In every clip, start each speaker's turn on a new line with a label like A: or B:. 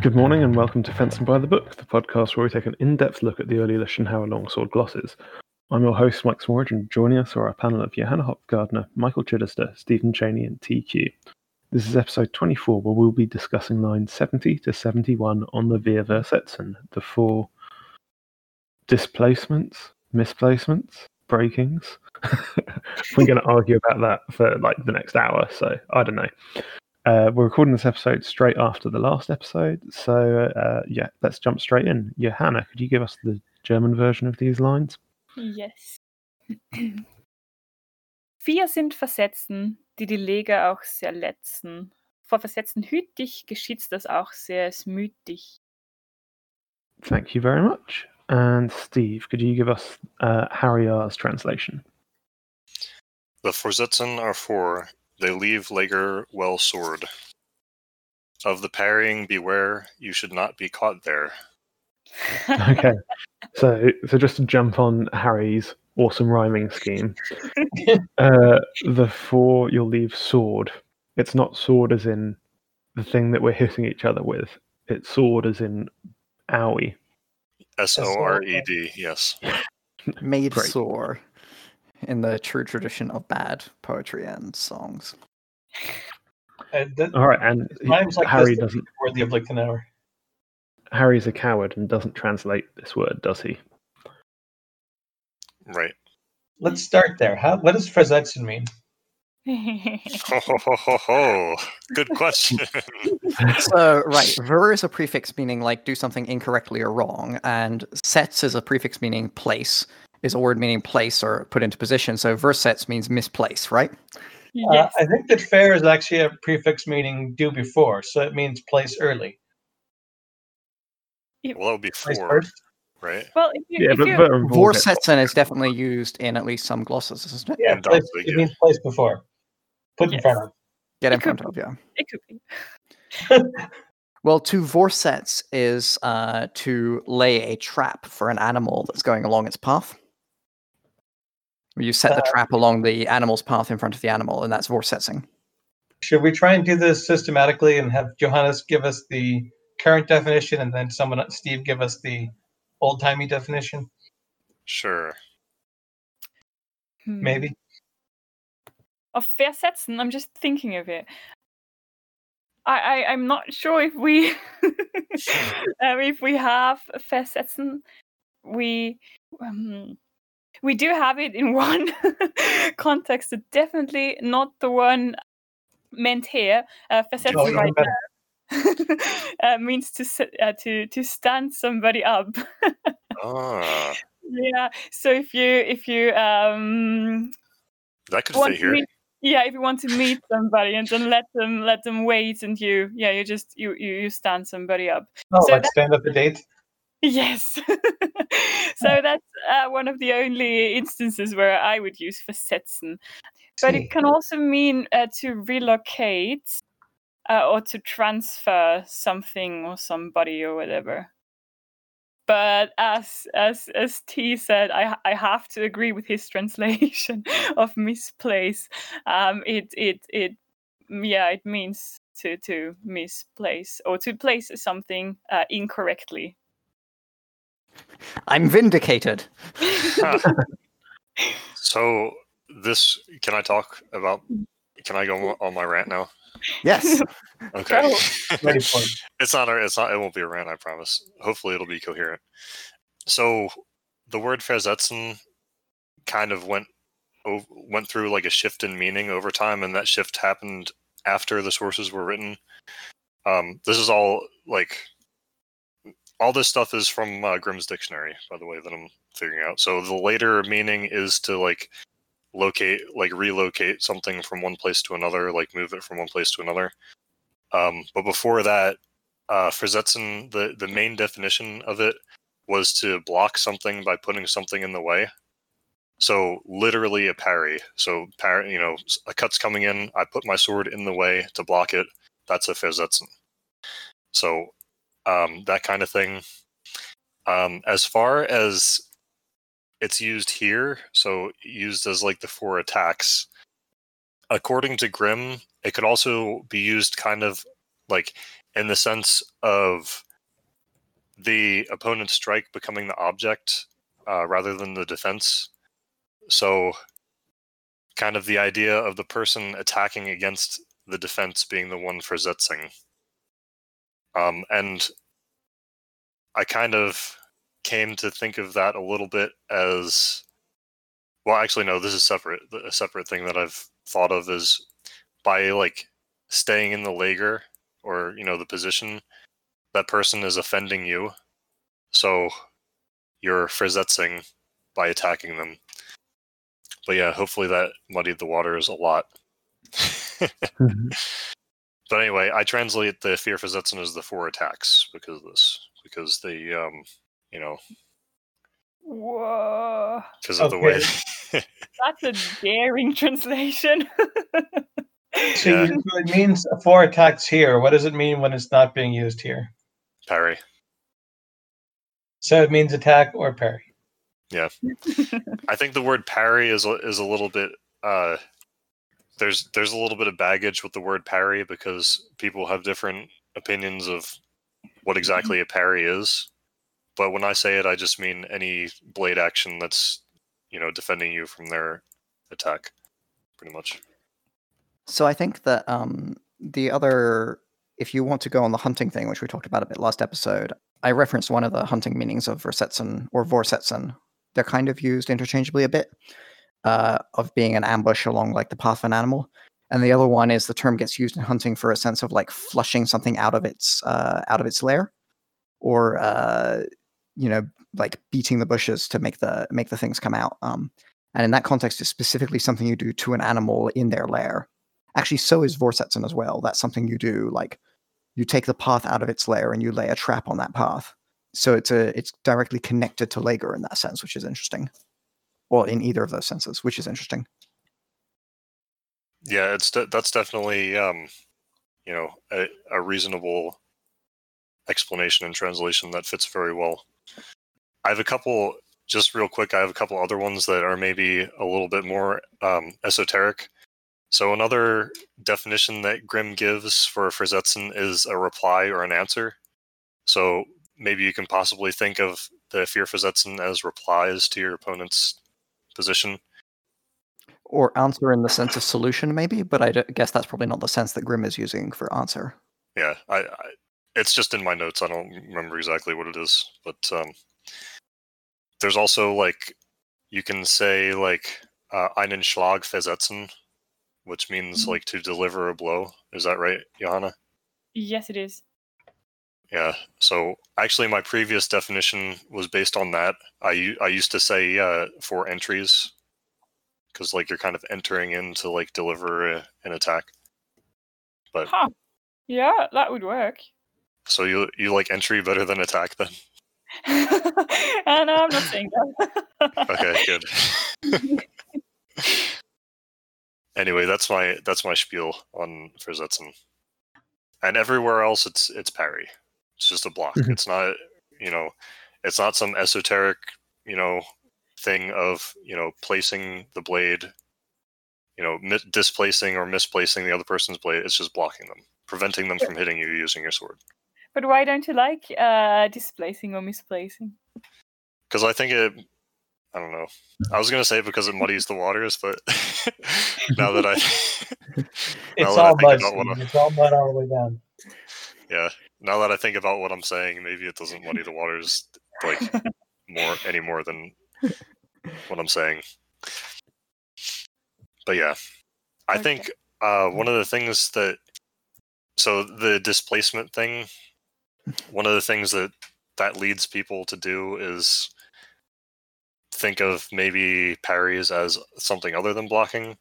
A: Good morning and welcome to Fencing by the Book, the podcast where we take an in-depth look at the early Lichtenauer longsword glosses. I'm your host, Mike Smorge, and joining us are our panel of Johanna Hopgardner, Michael Chidester, Stephen Cheney, and TQ. This is episode 24, where we'll be discussing lines 70 to 71 on the Vier Versetzen, the four displacements, misplacements, breakings. We're going to argue about that for like the next hour, so I don't know. Uh, we're recording this episode straight after the last episode, so uh, yeah, let's jump straight in. Johanna, could you give us the German version of these lines?
B: Yes. Vier sind Versetzen, die die Leger auch sehr letzen. Vor Versetzen hüt dich, geschieht's das auch sehr, es müht.
A: Thank you very much. And Steve, could you give us uh, Harry R's translation?
C: The Vorsätzen are four. They leave Lager well sword. Of the parrying beware, you should not be caught there.
A: Okay, so so just to jump on Harry's awesome rhyming scheme, uh, the four you'll leave sword. It's not sword as in the thing that we're hitting each other with. It's sword as in owie.
C: S O R E D, yes.
D: made
A: Great.
D: sore in the true tradition of bad poetry and songs.
E: And that
A: All right, and he-
E: like
A: Harry doesn't.
E: worthy of Lichtenauer.
A: Harry's a coward and doesn't translate this word, does he?
C: Right.
E: Let's start there. How, what does Versetzen mean?
C: Ho, ho, ho, ho, ho. Good question.
D: So, right, ver is a prefix meaning like do something incorrectly or wrong, and sets is a prefix meaning place, is a word meaning place or put into position. So, versets means misplace, right?
E: Uh. I think that fair is actually a prefix meaning do before, so it means place early.
C: well, that would be
E: Place
C: four,
E: first.
C: right?
B: well, if you,
A: Yeah,
B: if
A: but
B: you
A: Ver and Vor
D: is definitely used in at least some glosses, isn't it?
E: Yeah,
C: And
E: place, it
C: yeah.
E: means place before. Put in front of.
D: Get in
B: It could
D: front of, yeah.
B: it could be.
D: Well, to vorsets is uh, to lay a trap for an animal that's going along its path. You set the
E: Uh,
D: trap along the animal's path in front of the animal, and that's vorsetzing.
E: Should we try and do this systematically and have Johannes give us the current definition and then someone, Steve, give us the old timey definition?
C: Sure.
B: Hmm.
E: Maybe.
B: Of Versetzen, I'm just thinking of it. I, I I'm not sure if we um, if we have Versetzen. We um, we do have it in one context, but definitely not the one meant here. Uh, Versetzen
E: Oh, even
B: right
E: better.
B: uh, means to uh, to to stand somebody up.
C: Ah,
B: yeah. So if you if you um
C: that could
B: want
C: fit
B: to
C: here.
B: meet, yeah, if you want to meet somebody and then let them let them wait and you yeah you just you you, you stand somebody up.
E: Oh,
B: So
E: like stand up the date?
B: Yes. so that's uh, one of the only instances where I would use versetzen. But it can also mean uh, to relocate uh, or to transfer something or somebody or whatever. But as as as T said, I I have to agree with his translation of misplace. Um, it it it yeah, it means to to misplace or to place something uh, incorrectly.
D: I'm vindicated.
C: So this can I talk about? Can I go on my rant now?
D: Yes.
C: Okay.
E: Ready for it.
C: it's not. A, it's not. It won't be a rant. I promise. Hopefully, it'll be coherent. So, the word Versetzen kind of went ov- went through like a shift in meaning over time, and that shift happened after the sources were written. Um, this is all like all this stuff is from uh, Grimm's dictionary, by the way, that I'm figuring out. So the later meaning is to like locate, like relocate something from one place to another, like move it from one place to another. Um, but before that, uh, Versetzen, the the main definition of it was to block something by putting something in the way. So literally a parry. So parry, you know, a cut's coming in. I put my sword in the way to block it. That's a Versetzen. So um, that kind of thing. Um, as far as it's used here, so used as like the four attacks. According to Grimm, it could also be used kind of like in the sense of the opponent's strike becoming the object uh, rather than the defense. So, kind of the idea of the person attacking against the defense being the one for Zetzing. Um, and I kind of came to think of that a little bit as well actually no this is separate a separate thing that i've thought of is by like staying in the lager or you know the position that person is offending you. So you're frizetzing by attacking them. But yeah hopefully that muddied the waters a lot.
A: Mhm.
C: But anyway i translate the Vier Versetzen as the four attacks because of this because the um you know
B: Whoa.
C: because of the way
B: That's a daring translation.
E: So
C: Yeah.
E: you- it means four attacks here. What does it mean when it's not being used here?
C: parry
E: So it means attack or parry.
C: Yeah, I think the word parry is a, is a little bit uh there's there's a little bit of baggage with the word parry because people have different opinions of what exactly a parry is. But when I say it I just mean any blade action that's, you know, defending you from their attack pretty much.
D: So I think that um, the other, if you want to go on the hunting thing, which we talked about a bit last episode, I referenced one of the hunting meanings of Versetzen or Vorsetzen. They're kind of used interchangeably a bit, uh, of being an ambush along like the path of an animal. And the other one is the term gets used in hunting for a sense of like flushing something out of its uh, out of its lair, or uh, you know, like beating the bushes to make the make the things come out. Um, and in that context, it's specifically something you do to an animal in their lair. Actually, so is Vorsetzen as well. That's something you do. Like you take the path out of its lair and you lay a trap on that path. So it's a it's directly connected to Lager in that sense, which is interesting. Well, in either of those senses, which is interesting.
C: Yeah, it's de- that's definitely um, you know a, a reasonable explanation and translation that fits very well. I have a couple, just real quick. I have a couple other ones that are maybe a little bit more um, esoteric. So another definition that Grimm gives for Versetzen is a reply or an answer. So maybe you can possibly think of the Vier Versetzen as replies to your opponent's position.
D: Or answer in the sense of solution, maybe, but I guess that's probably not the sense that Grimm is using for answer.
C: yeah I, I it's just in my notes i don't remember exactly what it is but um there's also like you can say like uh, einen schlag versetzen which means
B: Mhm.
C: like to deliver a blow is that right johanna
B: yes, it is.
C: Yeah so actually my previous definition was based on that I I used to say uh, four entries because like you're kind of entering in to like deliver a, an attack but
B: Huh. Yeah, that would work.
C: so you you like entry better than attack then
B: and I'm not saying that.
C: okay good anyway that's my that's my spiel on Versetzen. and everywhere else it's it's parry it's just a block
A: Mhm.
C: it's not you know it's not some esoteric you know thing of you know placing the blade you know mi- displacing or misplacing the other person's blade it's just blocking them preventing them from hitting you using your sword
B: but why don't you like uh, displacing or misplacing?
C: because i think it i don't know i was going to say because it muddies the waters but now that i
E: It's
C: that
E: all
C: think
E: mud.
C: about what
E: Steve. It's all mud all the way down.
C: yeah now that i think about what i'm saying maybe it doesn't muddy the waters like more any more than what i'm saying. But yeah i
B: Okay.
C: think uh one of the things that so the displacement thing one of the things that that leads people to do is think of maybe parries as something other than blocking.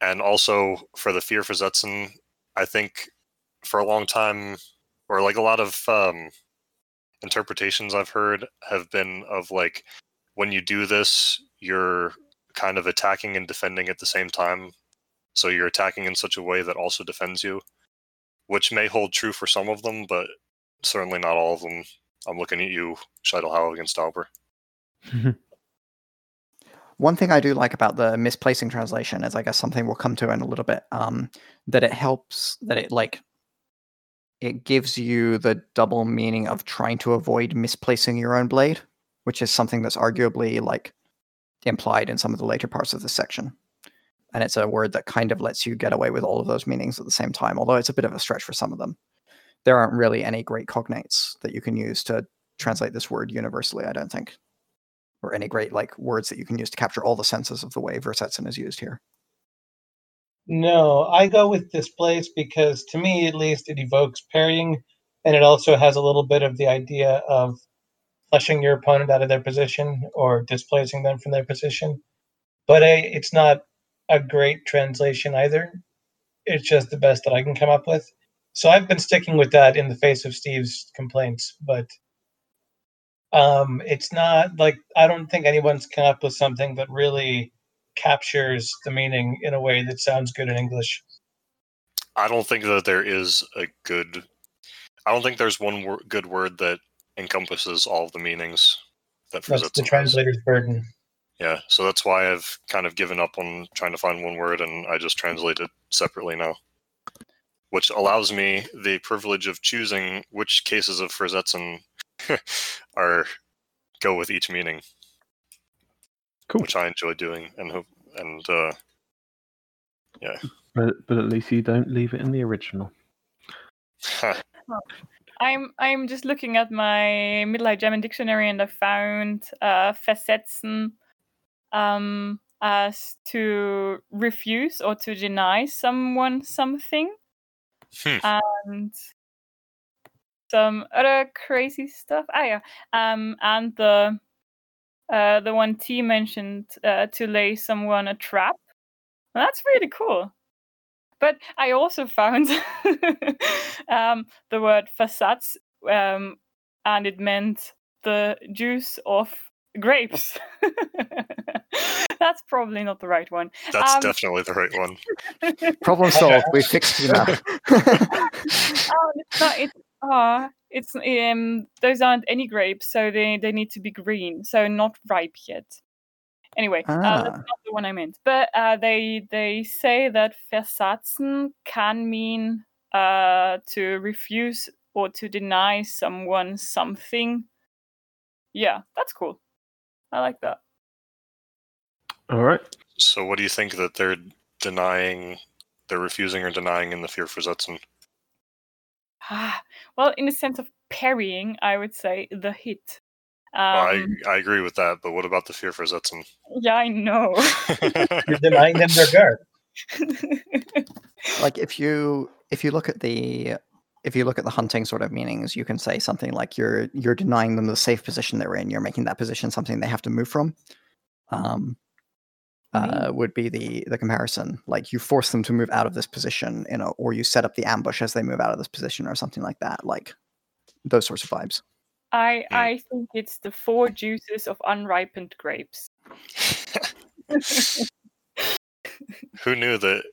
C: And also for the Vier Versetzen, I think for a long time, or like a lot of um, interpretations I've heard have been of like when you do this, you're kind of attacking and defending at the same time. So you're attacking in such a way that also defends you, which may hold true for some of them, but certainly not all of them. I'm looking at you, Scheidel against Dauber.
D: One thing I do like about the misplacing translation is, I guess, something we'll come to in a little bit. Um, that it helps that it like it gives you the double meaning of trying to avoid misplacing your own blade, which is something that's arguably like implied in some of the later parts of this section. And it's a word that kind of lets you get away with all of those meanings at the same time, although it's a bit of a stretch for some of them. There aren't really any great cognates that you can use to translate this word universally, I don't think. Or any great like words that you can use to capture all the senses of the way Versetzen is used here.
E: No, I go with displace because to me, at least, it evokes parrying, and it also has a little bit of the idea of flushing your opponent out of their position or displacing them from their position. But a, it's not a great translation either. It's just the best that I can come up with. So I've been sticking with that in the face of Steve's complaints, but um, it's not like I don't think anyone's come up with something that really captures the meaning in a way that sounds good in English.
C: I don't think that there is a good. I don't think there's one wor- good word that encompasses all the meanings that
E: That's the translator's burden.
C: Yeah, so that's why I've kind of given up on trying to find one word and I just translate it separately now. Which allows me the privilege of choosing which cases of Versetzen are go with each meaning,
A: Cool.
C: which I enjoy doing and hope and uh yeah.
A: But, but at least you don't leave it in the original.
B: I'm I'm just looking at my Middle High German dictionary and I found uh, versetzen um, as to refuse or to deny someone something,
C: Hmm.
B: and some other crazy stuff. Ah, yeah, um, and the uh, the one T mentioned uh, to lay someone a trap. Well, that's really cool. But I also found um, the word facades, um, and it meant the juice of grapes. That's probably not the right one.
C: That's
B: Um,
C: definitely the right one.
D: Problem solved. We fixed it now.
B: oh, it's not. It's ah, it's um. Those aren't any grapes, so they they need to be green, so not ripe yet. Anyway, uh, that's
D: Ah.
B: not the one I meant. But uh, they they say that versatzen can mean uh to refuse or to deny someone something. Yeah, that's cool. I like that.
A: All right.
C: So what do you think that they're denying they're refusing or denying in the Fear for Versetzen?
B: Ah, well, in the sense of parrying, I would say the hit. Um,
C: Well, I, I agree with that, but what about the Vier Versetzen?
B: Yeah, I know.
E: You're denying them their guard.
D: like if you if you look at the if you look at the hunting sort of meanings, you can say something like you're you're denying them the safe position they're in. You're making that position something they have to move from. Um, uh, would be the the comparison. Like you force them to move out of this position, you know, or you set up the ambush as they move out of this position, or something like that. Like those sorts of vibes.
B: I. I think it's the four juices of unripened grapes.
C: Who knew that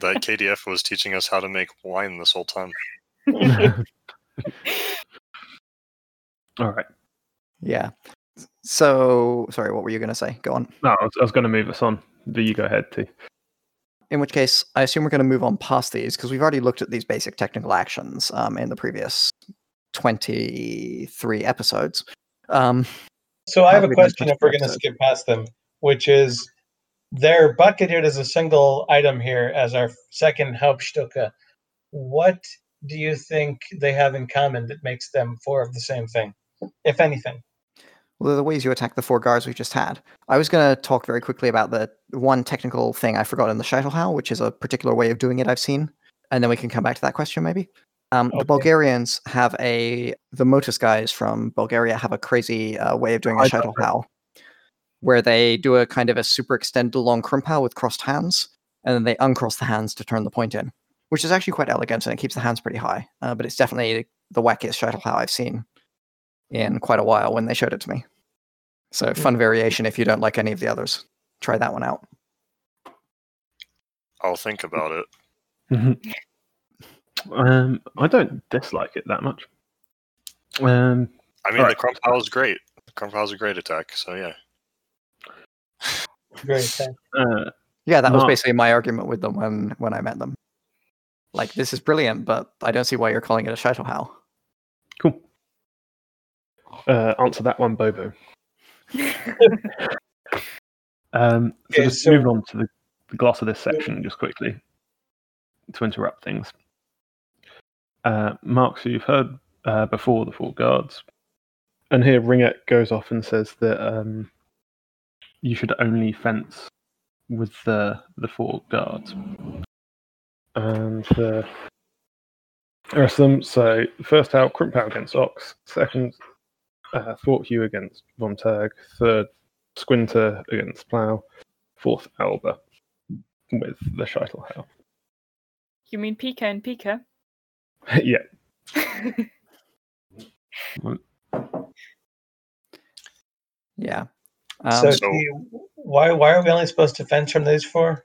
C: that KDF was teaching us how to make wine this whole time?
A: All right.
D: Yeah. So sorry, what were you going to say? Go on.
A: No, I was, was going to move us on. Do you go ahead, T?
D: In which case, I assume we're going to move on past these because we've already looked at these basic technical actions um, in the previous 23 episodes. Um,
E: So I have a question if we're going to skip past them, which is they're bucketed as a single item here as our second Hauptstücke. What do you think they have in common that makes them four of the same thing, if anything?
D: Well, they're the ways you attack the four guards we just had. I was going to talk very quickly about the one technical thing I forgot in the Scheitelhau, which is a particular way of doing it I've seen. And then we can come back to that question maybe. Um,
E: Okay.
D: The Bulgarians have a, the Motus guys from Bulgaria have a crazy uh, way of doing a. Scheitelhau, where they do a kind of a super extended long Krumphau with crossed hands, and then they uncross the hands to turn the point in, which is actually quite elegant and it keeps the hands pretty high. Uh, but it's definitely the wackiest Scheitelhau I've seen in quite a while when they showed it to me. So fun variation if you don't like any of the others. Try that one out.
C: I'll think about it.
A: um, I don't dislike it that much. Um,
C: I mean,
A: Alright.
C: the Krumphau is great. The Krumphau is a great attack, so yeah.
E: Great. thanks.
A: uh,
D: Yeah, that was basically my argument with them when when I met them. Like this is brilliant, but I don't see why you're calling it a Scheitelhau.
A: Cool. Uh, answer that one, Bobo. Um, so just
E: so-
A: moving on to the, the gloss of this section, just quickly to interrupt things. Uh, Mark, so you've heard uh, before the four guards, and here Ringeck goes off and says that um, you should only fence with the the four guards, and uh, the rest of them. So first out, Krumphau against Ox. Second, uh, Thwart Hew against Vom Tag. Third, Squinter against Plough. Fourth, Alber with the Scheitelhau.
B: You mean Pika and Pika?
A: yeah.
D: Yeah. Um,
E: so,
C: so-
E: T, why why are we only supposed to fence from these four?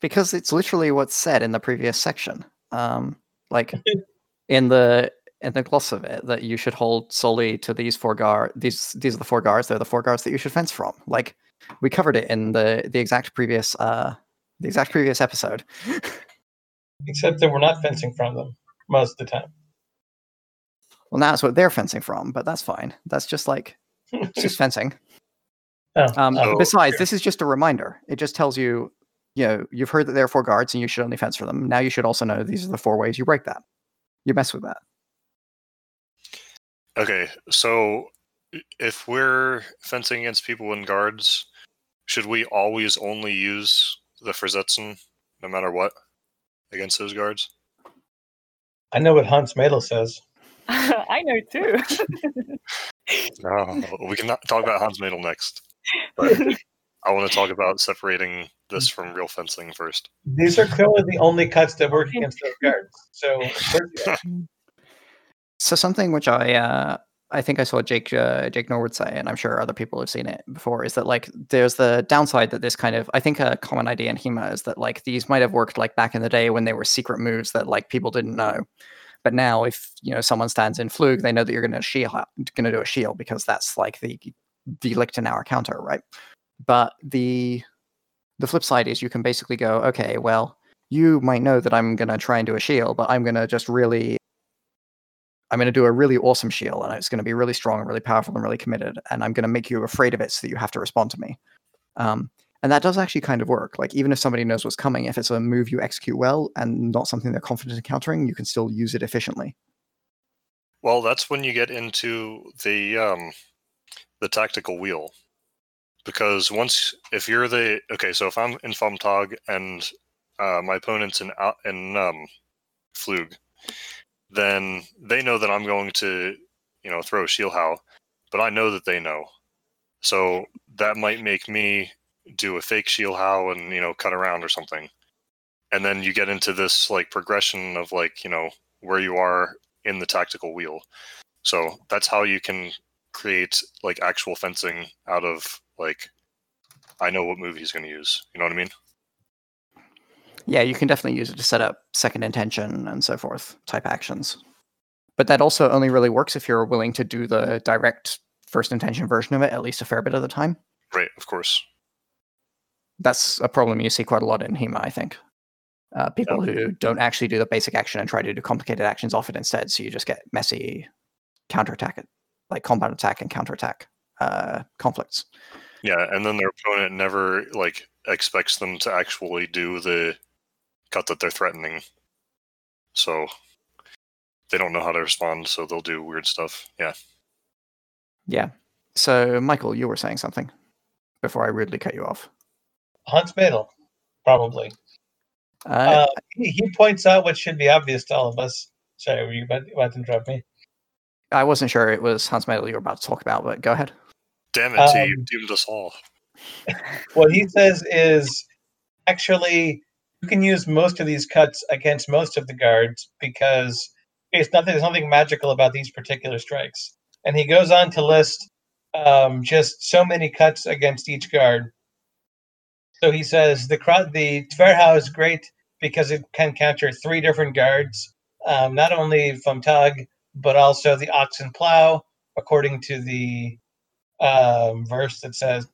D: because it's literally what's said in the previous section. Um, like in the in the gloss of it, that you should hold solely to these four guard. These these are the four guards. They're the four guards that you should fence from. Like we covered it in the the exact previous uh the exact previous episode.
E: Except that we're not fencing from them most of the time.
D: Well, now it's what they're fencing from, but that's fine. That's just like it's just fencing.
E: Oh,
D: Um,
E: oh,
D: besides,
E: sure.
D: this is just a reminder. It just tells you, you know, you've heard that there are four guards and you should only fence for them. Now you should also know these are the four ways you break that. You mess with that.
C: Okay, so if we're fencing against people in guards, should we always only use the Versetzen no matter what against those guards?
E: I know what Hans Medel says.
B: I know too.
C: No, we can talk about Hans Medel next. But I want to talk about separating this from real fencing first.
E: These are clearly the only cuts that work against those guards. So of course you are.
D: So something which I uh, I think I saw Jake uh, Jake Norwood say, and I'm sure other people have seen it before, is that like there's the downside that this kind of I think a common idea in HEMA is that like these might have worked like back in the day when they were secret moves that like people didn't know. But now, if you know someone stands in Pflug, they know that you're going to shield, going to do a shield because that's like the the Lichtenauer counter, right? But the the flip side is you can basically go, okay, well, you might know that I'm going to try and do a shield, but I'm going to just really I'm going to do a really awesome shield and it's going to be really strong and really powerful and really committed. And I'm going to make you afraid of it so that you have to respond to me. Um, and that does actually kind of work. Like, even if somebody knows what's coming, if it's a move you execute well and not something they're confident in countering, you can still use it efficiently.
C: Well, that's when you get into the um, the tactical wheel, because once if you're the okay, so if I'm in Vom Tag and uh, my opponent's in out in um, Pflug, then they know that I'm going to you know throw a Schielhau, but I know that they know, so that might make me do a fake Schielhau and you know cut around or something, and then you get into this like progression of like you know where you are in the tactical wheel. So that's how you can create like actual fencing out of like I know what move he's going to use. You know what I mean?
D: Yeah, you can definitely use it to set up second intention and so forth type actions. But that also only really works if you're willing to do the direct first intention version of it at least a fair bit of the time.
C: Right, of course.
D: That's a problem you see quite a lot in HEMA, I think. Uh, people who don't actually do the basic action and try to do complicated actions off it instead, so you just get messy counterattack, like compound attack and counterattack uh, conflicts.
C: Yeah, and then their opponent never like expects them to actually do the cut that they're threatening. So they don't know how to respond, so they'll do weird stuff. Yeah.
D: Yeah. So, Michael, you were saying something before I rudely cut you off.
E: Hans Medel, probably.
D: Uh,
E: Uh, he, he points out what should be obvious to all of us. Sorry, were you about, about to interrupt me?
D: I wasn't sure it was Hans Medel you were about to talk about, but go ahead.
C: Damn it, he
E: Um,
C: doomed us all.
E: What he says is actually you can use most of these cuts against most of the guards because it's nothing. There's nothing magical about these particular strikes. And he goes on to list um, just so many cuts against each guard. So he says the crowd, the Tverhau is great because it can counter three different guards, um, not only from Tag but also the oxen plow, according to the um, verse that says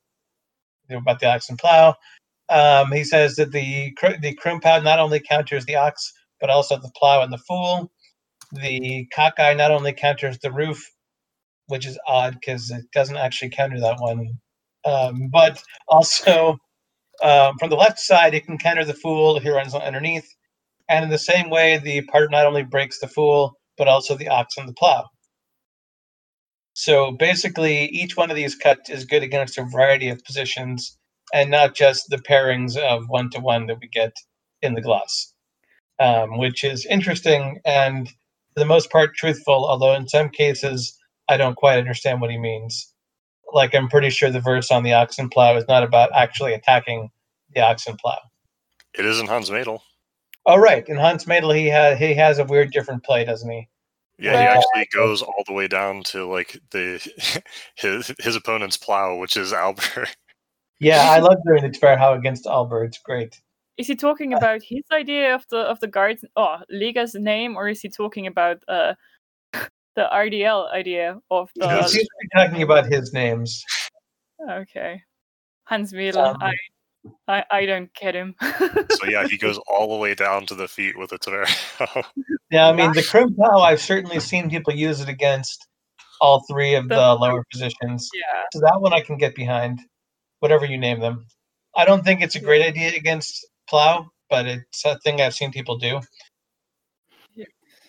E: about the oxen plow. Um, he says that the the Krumphau not only counters the ox but also the plow and the fool. The cockeye not only counters the roof, which is odd because it doesn't actually counter that one, um, but also um, from the left side, it can counter the fool if he runs underneath. And in the same way, the part not only breaks the fool, but also the ox and the plow. So basically, each one of these cuts is good against a variety of positions and not just the pairings of one to one that we get in the gloss, um, which is interesting and for the most part truthful, although in some cases I don't quite understand what he means. Like, I'm pretty sure the verse on the oxen plow is not about actually attacking the oxen plow.
C: It is in Hans Medel.
E: Oh, right. In Hans Medel, he, ha- he has a weird different play, doesn't he?
C: Yeah, he actually goes all the way down to like the his his opponent's plow, which is Alber.
E: Yeah, I love doing the Tverhau against Alber. It's great.
B: Is he talking about his idea of the of the guards? Oh, Liga's name, or is he talking about uh the RDL idea of
E: He
B: the?
E: seems to be talking about his names.
B: Okay, Hans Medel.
E: Um,
B: I, I I don't get him.
C: So yeah, he goes all the way down to the feet with a Tver.
E: Yeah, I mean, the Krumphau, I've certainly seen people use it against all three of the
B: The-
E: lower positions.
B: yeah,
E: So that one I can get behind, whatever you name them. I don't think it's a great idea against Plow, but it's a thing I've seen people do.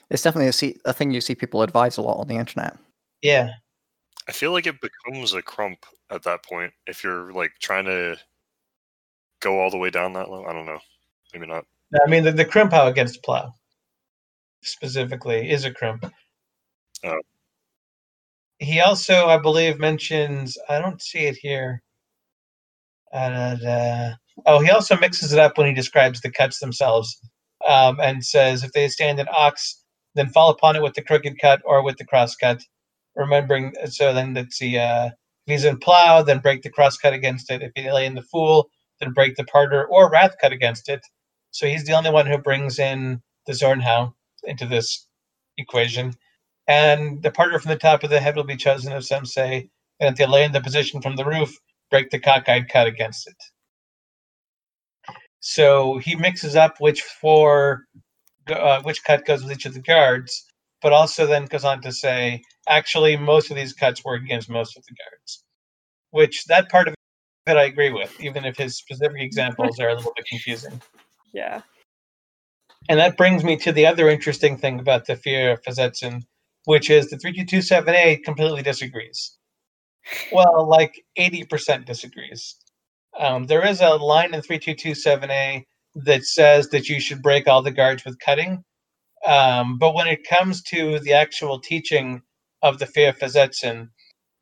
D: It's definitely a, see, a thing you see people advise a lot on the internet.
E: Yeah.
C: I feel like it becomes a crump at that point if you're like trying to go all the way down that low. I don't know. Maybe not.
E: I mean, the, the Krumphau against Plow specifically is a crimp.
C: Oh.
E: He also, I believe, mentions, I don't see it here. Uh, uh, oh, he also mixes it up when he describes the cuts themselves um, and says if they stand an ox, then fall upon it with the crooked cut or with the cross cut. Remembering, so then let's see, uh, if he's in plow, then break the cross cut against it. If he lay in the fool, then break the parter or wrath cut against it. So he's the only one who brings in the Zornhau into this equation. And the partner from the top of the head will be chosen if some say, and if they lay in the position from the roof, break the cockeyed cut against it. So he mixes up which four, uh, which cut goes with each of the guards, but also then goes on to say, actually, most of these cuts work against most of the guards. Which that part of it I agree with, even if his specific examples are a little bit confusing.
B: yeah.
E: And that brings me to the other interesting thing about the fear of Versetzen, which is the 3227A completely disagrees. Well, like 80% disagrees. Um, there is a line in 3227A that says that you should break all the guards with cutting. Um, but when it comes to the actual teaching of the fear of Versetzen,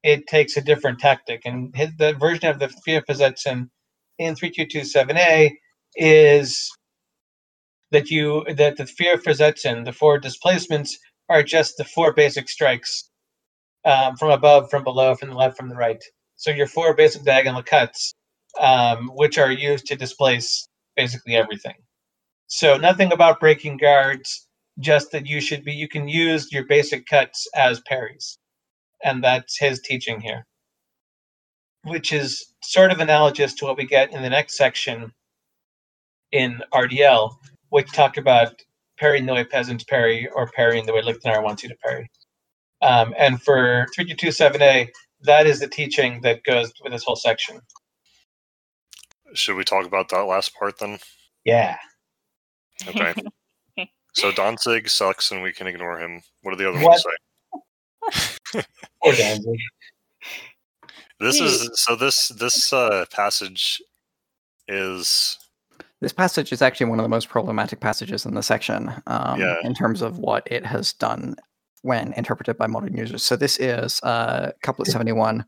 E: it takes a different tactic. And the version of the fear of Versetzen in 3227A is that you that the Vier Versetzen, the four displacements are just the four basic strikes um, from above, from below, from the left, from the right. So your four basic diagonal cuts, um, which are used to displace basically everything. So nothing about breaking guards, just that you should be you can use your basic cuts as parries, and that's his teaching here, which is sort of analogous to what we get in the next section in RDL, which talk about parrying the way peasants parry or parrying the way Lichtenauer wants you to parry. Um, and for 3227A, that is the teaching that goes with this whole section.
C: Should we talk about that last part then?
E: Yeah.
C: Okay. so Danzig sucks and we can ignore him. What do the other
E: What?
C: ones say?
E: Poor Danzig.
C: This is so this this uh passage is
D: This passage is actually one of the most problematic passages in the section um,
C: Yeah.
D: in terms of what it has done when interpreted by modern users. So this is uh, couplet 71.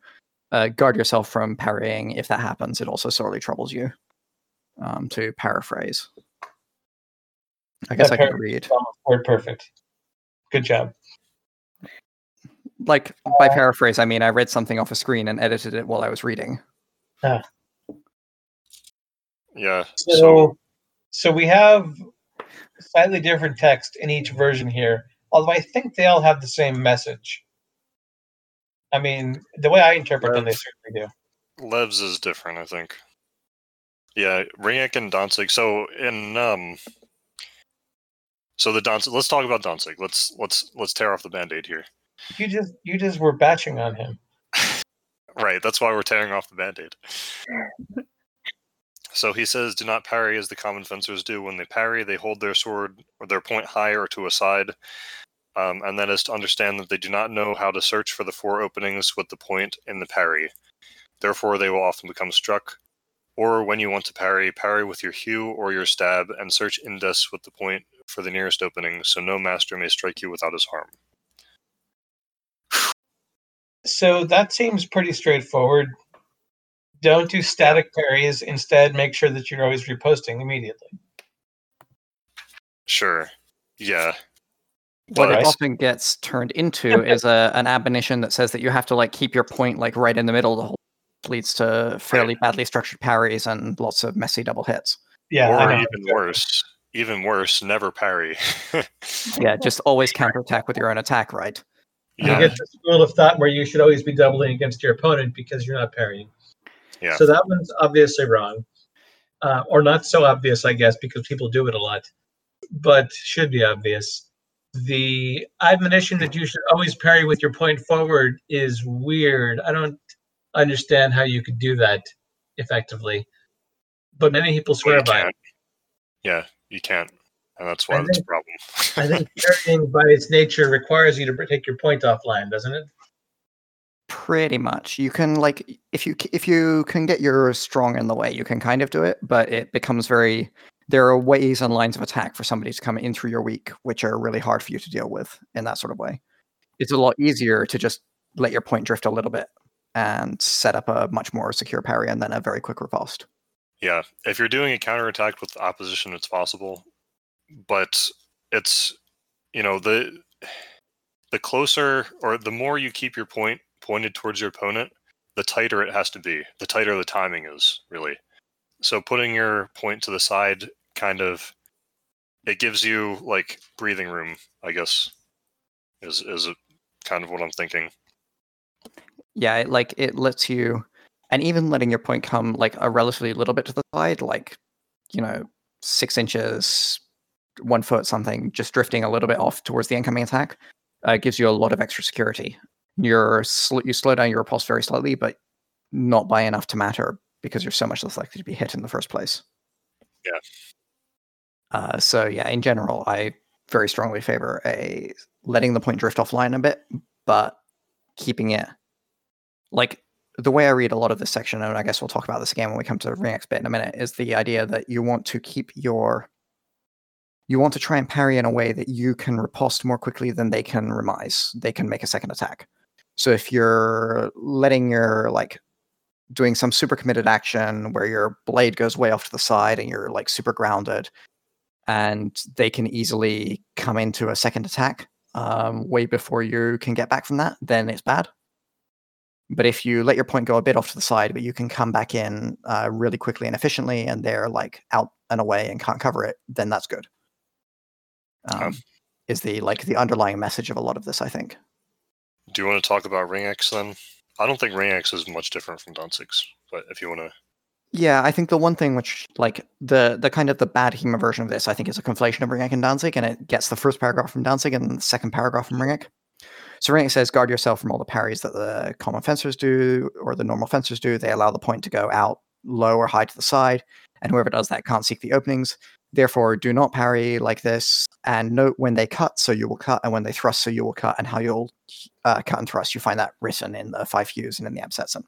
D: Uh, guard yourself from parrying. If that happens, it also sorely troubles you. Um, to paraphrase. I guess
E: That
D: I could
E: par-
D: read.
E: Almost word perfect. Good job.
D: Like by paraphrase, I mean I read something off a screen and edited it while I was reading.
C: yeah.
E: So,
C: So
E: so we have slightly different text in each version here, although I think they all have the same message. I mean, the way I interpret them, they certainly do.
C: Levs is different, I think. Yeah, Ringeck and Danzig. So in um So the Danzig. Let's talk about Danzig. Let's let's let's tear off the band-aid here.
E: You just you just were batching on him.
C: Right. That's why we're tearing off the band-aid. So he says, "Do not parry as the common fencers do. When they parry, they hold their sword or their point higher or to a side." Um, and that is to understand that they do not know how to search for the four openings with the point in the parry. Therefore, they will often become struck. Or when you want to parry, parry with your hew or your stab, and search indes with the point for the nearest opening, so no master may strike you without his harm.
E: So that seems pretty straightforward. Don't do static parries. Instead, make sure that you're always riposting immediately.
C: Sure. Yeah.
D: What
E: Alright.
D: it often gets turned into is a, an admonition that says that you have to like keep your point like right in the middle of the whole leads to fairly badly structured parries and lots of messy double hits.
E: Yeah,
C: or
E: I know.
C: even worse, even worse, never parry.
D: Yeah, just always counterattack with your own attack, right?
E: You get the school of thought where you should always be doubling against your opponent because you're not parrying.
C: Yeah.
E: So that one's obviously wrong, uh, or not so obvious, I guess, because people do it a lot, but should be obvious. The admonition that you should always parry with your point forward is weird. I don't understand how you could do that effectively, but many people swear
C: you
E: by it.
C: can't. Yeah, you can't, and that's why
E: I
C: that's a
E: think-
C: problem.
E: I think parrying by its nature requires you to take your point offline, doesn't it?
D: Pretty much. You can like if you if you can get your strong in the way, you can kind of do it, but it becomes very there are ways and lines of attack for somebody to come in through your weak, which are really hard for you to deal with in that sort of way. It's a lot easier to just let your point drift a little bit and set up a much more secure parry and then a very quick riposte.
C: Yeah, if you're doing a counterattack with opposition, it's possible, but it's you know the the closer or the more you keep your point pointed towards your opponent, the tighter it has to be. The tighter the timing is, really. So putting your point to the side kind of it gives you like breathing room, I guess. Is is kind of what I'm thinking.
D: Yeah, it, like it lets you, and even letting your point come like a relatively little bit to the side, like you know, six inches, one foot, something, just drifting a little bit off towards the incoming attack, uh, gives you a lot of extra security. You're sl- you slow down your repulse very slightly, but not by enough to matter because you're so much less likely to be hit in the first place.
C: Yeah.
D: Uh, so yeah, in general, I very strongly favor a letting the point drift offline a bit, but keeping it like the way I read a lot of this section, and I guess we'll talk about this again when we come to the Ring bit in a minute, is the idea that you want to keep your you want to try and parry in a way that you can riposte more quickly than they can remise. They can make a second attack. So if you're letting your like doing some super committed action where your blade goes way off to the side and you're like super grounded, and they can easily come into a second attack um, way before you can get back from that, then it's bad. But if you let your point go a bit off to the side, but you can come back in uh, really quickly and efficiently, and they're like out and away and can't cover it, then that's good. Um,
C: Um,
D: is the like the underlying message of a lot of this, I think.
C: Do you want to talk about Ringeck's then? I don't think Ringeck's is much different from Danzig's, but if you want to,
D: Yeah, I think the one thing which like the the kind of the bad HEMA version of this, I think, is a conflation of Ringeck and Danzig, and it gets the first paragraph from Danzig and the second paragraph from Ringeck. So Ringeck says, guard yourself from all the parries that the common fencers do or the normal fencers do. They allow the point to go out low or high to the side, and whoever does that can't seek the openings. Therefore, do not parry like this, and note when they cut, so you will cut, and when they thrust, so you will cut, and how you'll uh, cut and thrust. You find that written in the five hues and in the Absetzen.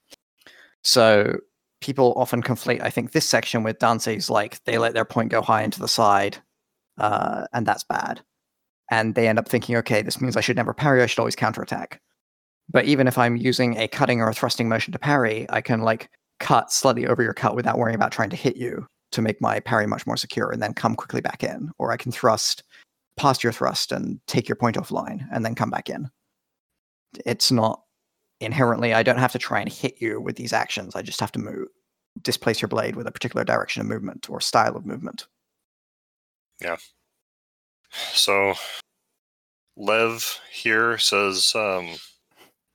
D: So people often conflate, I think, this section with Danzig's like they let their point go high into the side, uh, and that's bad. And they end up thinking, okay, this means I should never parry, I should always counterattack. But even if I'm using a cutting or a thrusting motion to parry, I can like cut slightly over your cut without worrying about trying to hit you to make my parry much more secure and then come quickly back in. Or I can thrust past your thrust and take your point offline and then come back in. It's not inherently, I don't have to try and hit you with these actions. I just have to move, displace your blade with a particular direction of movement or style of movement. Yeah.
C: So, Lev here says, um,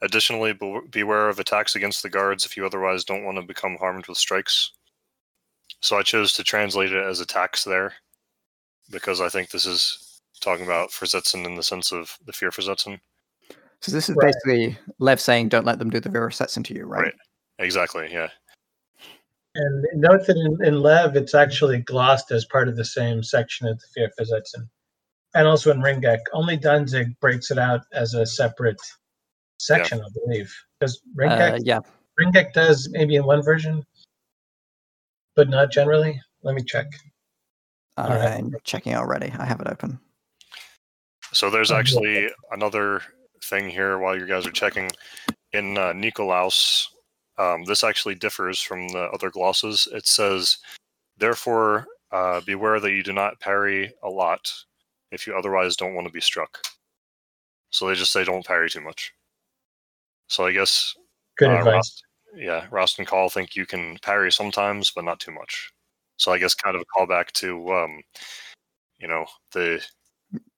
C: additionally, be- beware of attacks against the guards if you otherwise don't want to become harmed with strikes. So I chose to translate it as attacks there because I think this is talking about Versetzen in the sense of the Vier Versetzen.
D: So this is
E: Right.
D: basically Lev saying, "Don't let them do the Versetzen to you," right?
C: Right. Exactly. Yeah.
E: And note that in, in Lev, it's actually glossed as part of the same section of the Vier Versetzen. And also in Ringeck. Only Danzig breaks it out as a separate section, I believe. Because
D: Uh,
E: Ringeck,
D: yeah,
E: Ringeck does maybe in one version, but not generally. Let me check. All right.
D: I'm checking already. I have it open.
C: So there's
E: Oh,
C: actually another thing here while you guys are checking. In uh, Nikolaus, um, this actually differs from the other glosses. It says, therefore, uh, beware that you do not parry a lot if you otherwise don't want to be struck. So they just say don't parry too much. So I guess,
E: Good
C: Uh,
E: advice.
C: Rost, yeah, Rost and Call think you can parry sometimes, but not too much. So I guess kind of a callback to, um, you know, the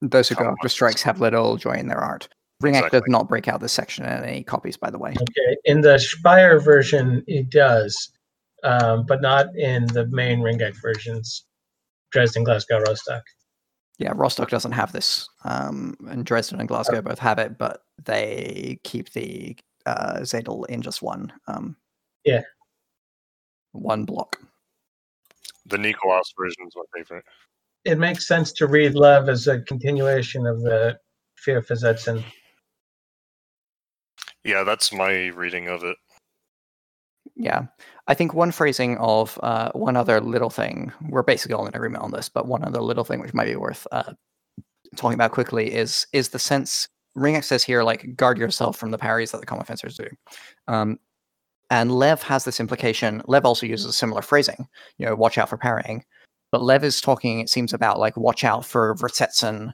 D: Those who go after strikes have little joy in their art. Ringeck
C: Exactly.
D: does not break out this section in any copies, by the way.
E: Okay, in the Speyer version, it does, um, but not in the main Ringeck versions. Dresden, Glasgow, Rostock.
D: Yeah, Rostock doesn't have this, um, and Dresden and Glasgow both have it, but they keep the uh, Zettel in just one. Um,
E: Yeah.
D: One block.
C: the Nikolaus version is my favorite.
E: It makes sense to read Lev as a continuation of the Vier Versetzen.
C: Yeah, that's my reading of it.
D: Yeah, I think one phrasing of uh, one other little thing. We're basically all in agreement on this, but one other little thing which might be worth uh, talking about quickly is is the sense Ringeck says here like guard yourself from the parries that the common fencers do, um, and Lev has this implication. Lev also uses a similar phrasing. You know, watch out for parrying, but Lev is talking. It seems about like watch out for Versetzen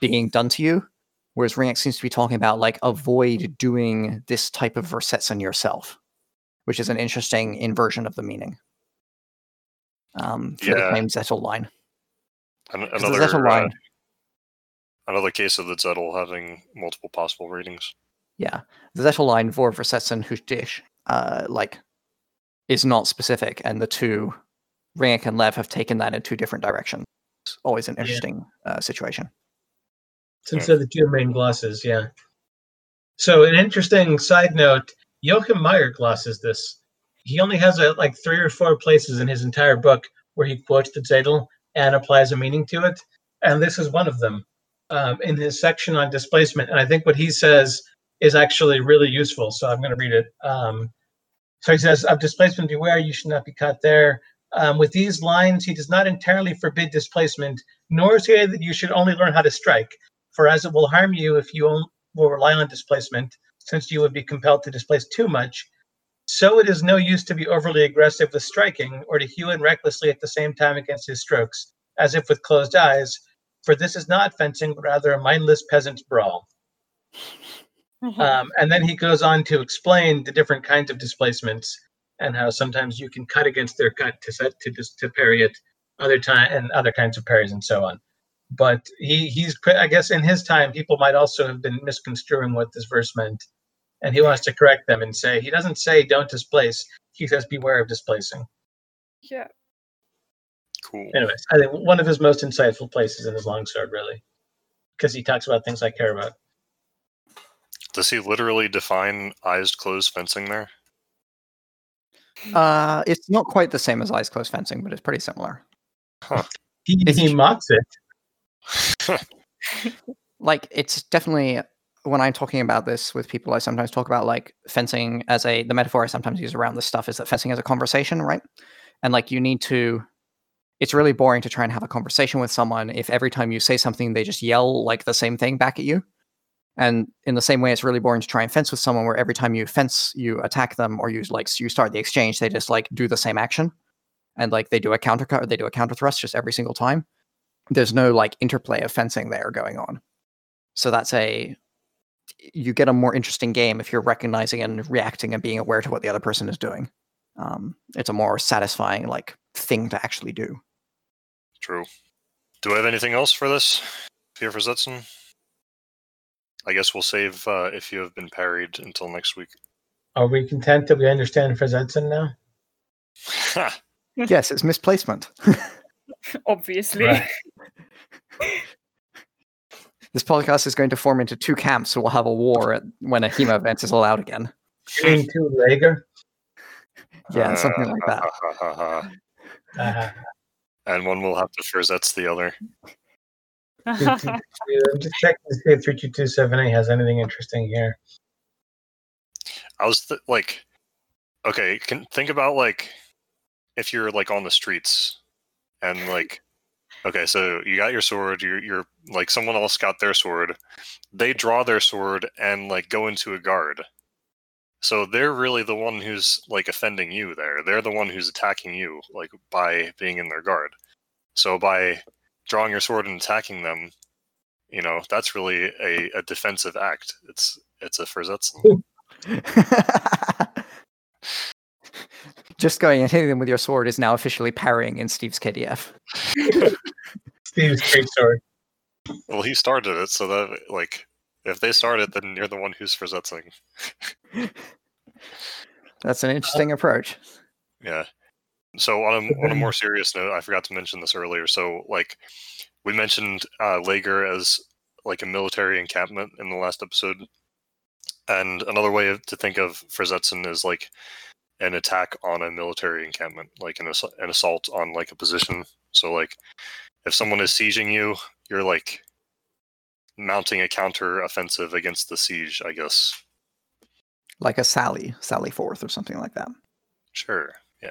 D: being done to you, whereas Ringeck seems to be talking about like avoid doing this type of Versetzen yourself which is an interesting inversion of the meaning um, for the
C: Yeah.
D: same Zettel line.
C: An-
D: the
C: Another
D: Zettel
C: uh,
D: line,
C: another case of the Zettel having multiple possible readings.
D: yeah, the Zettel line vor Versetzen hüte dich, uh, like, is not specific, and the two Ringeck and Lev have taken that in two different directions. It's always an
E: Yeah.
D: interesting uh, situation.
E: Since they're the two main glosses, yeah. So, an interesting side note Joachim Meyer glosses this. He only has a, like three or four places in his entire book where he quotes the Zettel and applies a meaning to it. And this is one of them um, in his section on displacement. And I think what he says is actually really useful. So, I'm going to read it. Um, so, he says, Of displacement, beware, you should not be caught there. Um, with these lines, he does not entirely forbid displacement, nor say that you should only learn how to strike for as it will harm you if you will rely on displacement, since you would be compelled to displace too much. So it is no use to be overly aggressive with striking, or to hew in recklessly at the same time against his strokes, as if with closed eyes, for this is not fencing, but rather a mindless peasant's brawl. Um, and then he goes on to explain the different kinds of displacements and how sometimes you can cut against their cut to set to dis- to parry it, other time and other kinds of parries and so on. But he he's I guess in his time people might also have been misconstruing what this verse meant, and he wants to correct them and say he doesn't say don't displace. He says beware of displacing.
B: yeah.
C: Cool.
E: Anyways, I think one of his most insightful places in his longsword, really, because he talks about things I care about.
C: Does he literally define eyes closed fencing there?
D: Uh, it's not quite the same as eyes closed fencing, but it's pretty similar.
E: He,
D: Is
E: he
D: he-
E: mocks it.
D: like it's definitely when I'm talking about this with people, I sometimes talk about like fencing as a the metaphor I sometimes use around this stuff is that fencing as a conversation, right? And like you need to it's really boring to try and have a conversation with someone if every time you say something they just yell like the same thing back at you. And in the same way, it's really boring to try and fence with someone where every time you fence, you attack them or you like you start the exchange, they just like do the same action, and like they do a counter cut, or they do a counter thrust just every single time. There's no like interplay of fencing there going on. So that's a you get a more interesting game if you're recognizing and reacting and being aware to what the other person is doing. Um, it's a more satisfying like thing to actually do.
C: True. Do I have anything else for this? Vier Versetzen? I guess we'll save uh, if you have been parried until next week.
E: Are we content that we understand Versetzen now?
D: yes, it's misplacement.
B: Obviously.
D: This podcast is going to form into two camps, so we'll have a war at, when a HEMA event is allowed again.
E: You mean two Lager?
D: Yeah, something like that.
E: Uh,
C: and one will have to Ferzets the other.
E: I'm just checking to see if 3227A has anything interesting here.
C: I was th- like, okay, can think about like if you're like on the streets and like, okay, so you got your sword, you're you're like someone else got their sword, they draw their sword and like go into a guard. So they're really the one who's like offending you there. They're the one who's attacking you, like by being in their guard. So by drawing your sword and attacking them, you know, that's really a, a defensive act. It's it's a Versetzen.
D: Just going and hitting them with your sword is now officially parrying in Steve's KDF.
E: Steve's great sword.
C: Well, he started it, so that like if they start it, then you're the one who's Versetzing.
D: That's an interesting approach.
C: Yeah. So on a on a more serious note, I forgot to mention this earlier. So like we mentioned uh, Lager as like a military encampment in the last episode, and another way of- to think of Versetzen is like an attack on a military encampment, like an, ass- an assault on like a position. So like if someone is sieging you, you're like mounting a counter offensive against the siege, I guess.
D: Like a Sally, Sally Forth or something like that.
C: Sure. Yeah.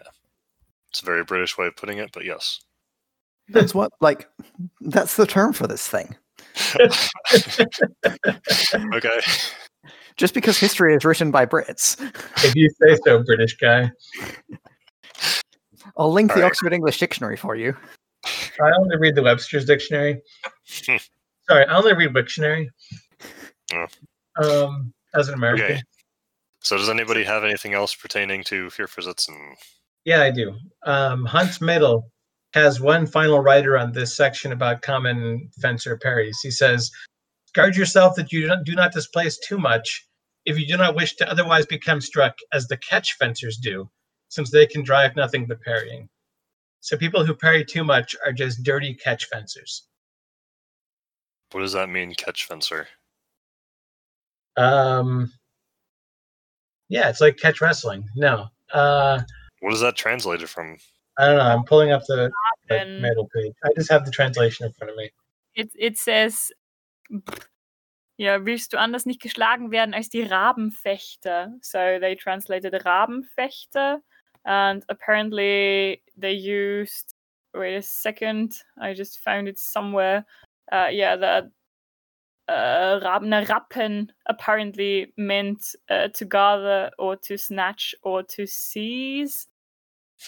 C: It's a very British way of putting it, but yes.
D: That's what like that's the term for this thing.
C: okay.
D: Just because history is written by Brits.
E: If you say so, British guy.
D: I'll link the
C: Alright.
D: Oxford English Dictionary for you.
E: I only read the Webster's Dictionary. Sorry, I only read Wiktionary.
C: Oh.
E: Um, as an American.
C: Okay. So does anybody have anything else pertaining to Vier Versetzen?
E: Yeah, I do. Um, Hans Medel has one final writer on this section about common fencer parries. He says, Guard yourself that you do not, do not displace too much if you do not wish to otherwise become struck as the catch fencers do, since they can drive nothing but parrying. So people who parry too much are just dirty catch fencers.
C: What does that mean, catch fencer?
E: Um, yeah, it's like catch wrestling. No, uh,
C: What is that translated from?
E: I don't know. I'm pulling up the like,
B: Hans
E: Medel page. I just have the translation in front of me.
B: it, it says, ja, willst du anders nicht geschlagen werden als die Rabenfechter? So they translated Rabenfechter, and apparently they used. Wait a second, I just found it somewhere. Uh, yeah, that uh, Rabener Rappen apparently meant uh, to gather or to snatch or to seize.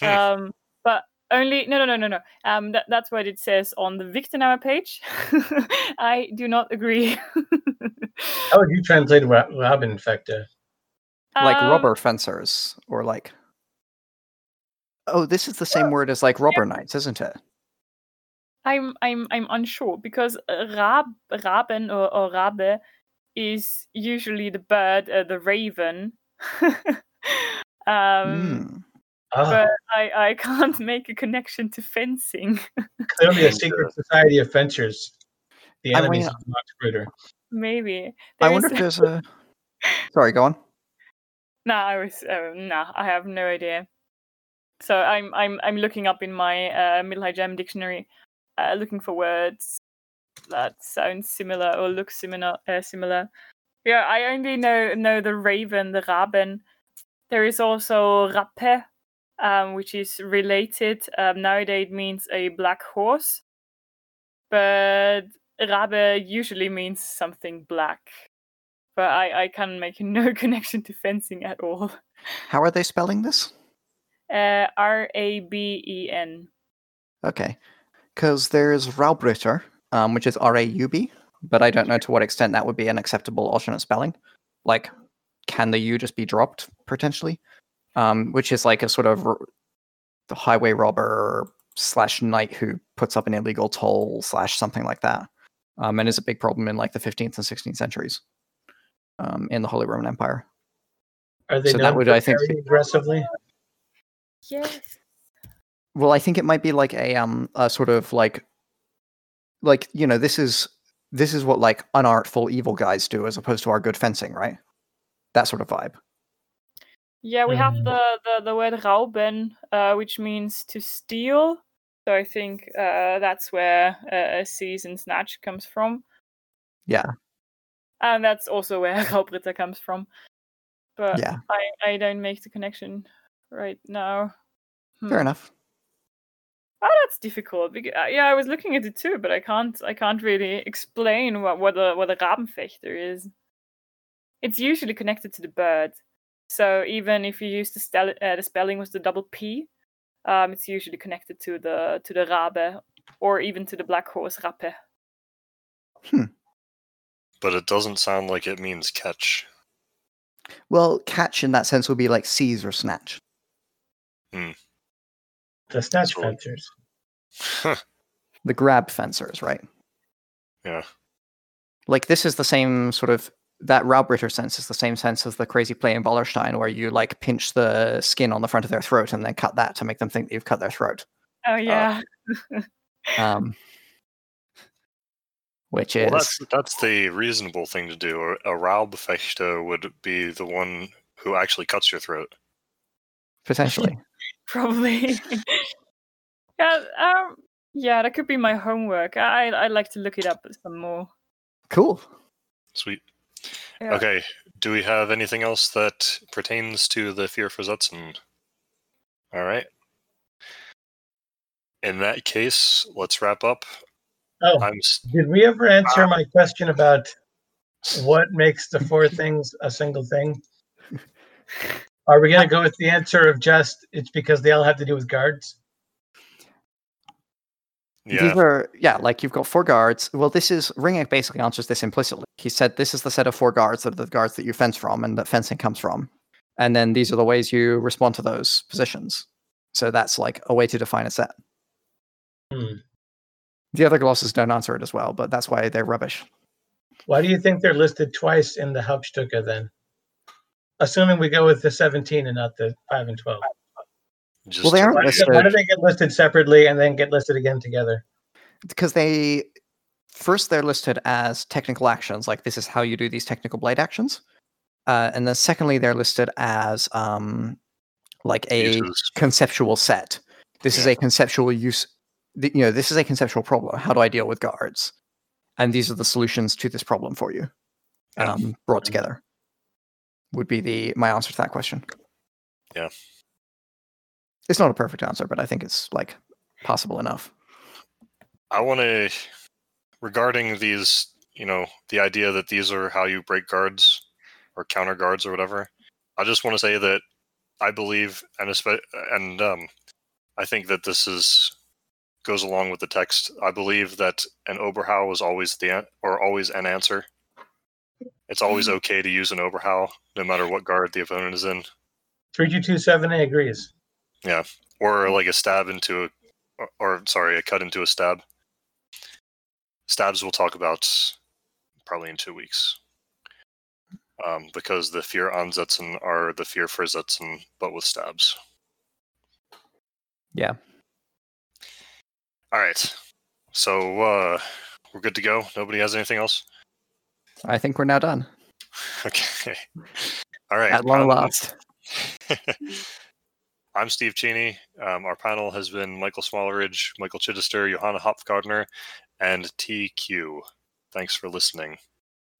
B: Um, but only no no no no no. Um, that, that's what it says on the Wiktenauer page. I do not agree.
E: How would you translate Ra- Rabenfechter?
D: Like
B: Um,
D: rubber fencers or like Oh, this is the same word as like rubber knights, isn't it?
B: I'm I'm I'm unsure because uh, Rab Raben or, or Rabe is usually the bird, uh, the raven. um,
D: Hmm.
E: Ah,
B: but I I can't make a connection to fencing.
E: clearly a secret society of fencers. The enemies
D: mean-
E: of Max Gruder.
B: Maybe.
D: I wonder
B: is-
D: if there's a Sorry, go on.
B: No, I was uh, no, I have no idea. So I'm I'm I'm looking up in my uh, Middle High German dictionary, uh, looking for words that sound similar or look similar. Uh, similar. Yeah, I only know know the raven, the raben. There is also rappe, um, which is related. Um, nowadays it means a black horse, but rabe usually means something black. But I, I can make no connection to fencing at all.
D: How are they spelling this?
B: Uh, R A B E N.
D: Okay. Because there's Raubritter, um, which is R A U B, but I don't know to what extent that would be an acceptable alternate spelling. Like, can the U just be dropped potentially? Um, which is like a sort of r- the highway robber slash knight who puts up an illegal toll slash something like that, um, and is a big problem in like the 15th and 16th centuries um, in the Holy Roman Empire.
E: Are they
D: So that would,
E: for
D: I think,
E: aggressively?
B: Yes.
D: Well, I think it might be like a um a sort of like like you know this is this is what like unartful evil guys do as opposed to our good fencing, right? That sort of vibe.
B: Yeah, we have
E: Mhm.
B: the, the, the word rauben, uh, which means to steal. So I think uh, that's where uh, seize and snatch comes from.
D: Yeah.
B: And that's also where Raubritter comes from. But
D: Yeah.
B: I, I don't make the connection right now.
D: Fair
B: Hmm.
D: enough.
B: Oh, that's difficult. Because, yeah, I was looking at it too, but I can't. I can't really explain what what a what a Rabenfechter is. It's usually connected to the bird. So even if you use the, stel- uh, the spelling with the double P, um, it's usually connected to the to the Rabe or even to the black horse Rappe.
C: But it doesn't sound like it means catch.
D: Well, catch in that sense would be like seize or snatch.
E: The snatch
C: So-
E: fencers.
D: The grab fencers, right?
C: yeah.
D: Like this is the same sort of that Raubritter sense is the same sense as the crazy play in Wallerstein where you like pinch the skin on the front of their throat and then cut that to make them think that you've cut their throat.
B: Oh yeah,
D: Um, which is
C: Well, that's that's the reasonable thing to do. A, a Raubfechter would be the one who actually cuts your throat.
D: potentially.
B: Probably. yeah, um, yeah, that could be my homework. I I'd like to look it up some more.
D: cool.
C: Sweet.
B: Yeah.
C: Okay. Do we have anything else that pertains to the Vier Versetzen? All right. In that case, let's wrap up.
E: Oh,
C: I'm s-
E: did we ever answer my question about what makes the four things a single thing? Are we going to go with the answer of just it's because they all have to do with guards?
C: yeah.
D: These are yeah, like you've got four guards. Well, this is Ringeck basically answers this implicitly. He said this is the set of four guards that are the guards that you fence from and that fencing comes from. And then these are the ways you respond to those positions. So that's like a way to define a set.
E: Hmm.
D: The other glosses don't answer it as well, but that's why they're rubbish.
E: Why do you think they're listed twice in the Hauptstücke then? Assuming we go with the 17 and not the 5 and 12.
C: Just
D: Well, they aren't
E: Why,
C: re-
E: do they- why do
D: listed.
E: they get listed separately and then get listed again together?
D: Because they first they're listed as technical actions, like this is how you do these technical blade actions. Uh, and then secondly, they're listed as um, like a
C: uses.
D: conceptual set. This is a conceptual use. You know, this is a conceptual problem. How do I deal with guards? And these are the solutions to this problem for you, um, brought together. Would be the my answer to that question.
C: Yeah.
D: It's not a perfect answer, but I think it's like possible enough.
C: I want to, regarding these, you know, the idea that these are how you break guards or counter guards or whatever. I just want to say that I believe, and and um, I think that this is goes along with the text. I believe that an Oberhau is always the or always an answer. It's always okay to use an Oberhau, no matter what guard the opponent is in,
E: 3227A agrees.
C: Yeah, or like a stab into a, or, or sorry, a cut into a stab. Stabs we'll talk about probably in two weeks. Um, because the Vier Ansetzen are the Vier Versetzen, but with stabs.
D: Yeah.
C: All right. So uh, we're good to go. Nobody has anything else.
D: I think we're now done.
C: Okay. All right.
D: At long
C: um,
D: last.
C: I'm Steve Cheney. Um, our panel has been Michael Smallridge, Michael Chittister, Johanna Hopfgardner, and TQ. Thanks for listening.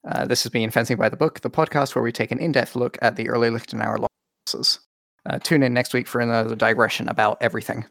D: Uh, this has been Fencing by the Book, the podcast where we take an in depth look at the early Lichtenauer glosses. Uh, tune in next week for another digression about everything.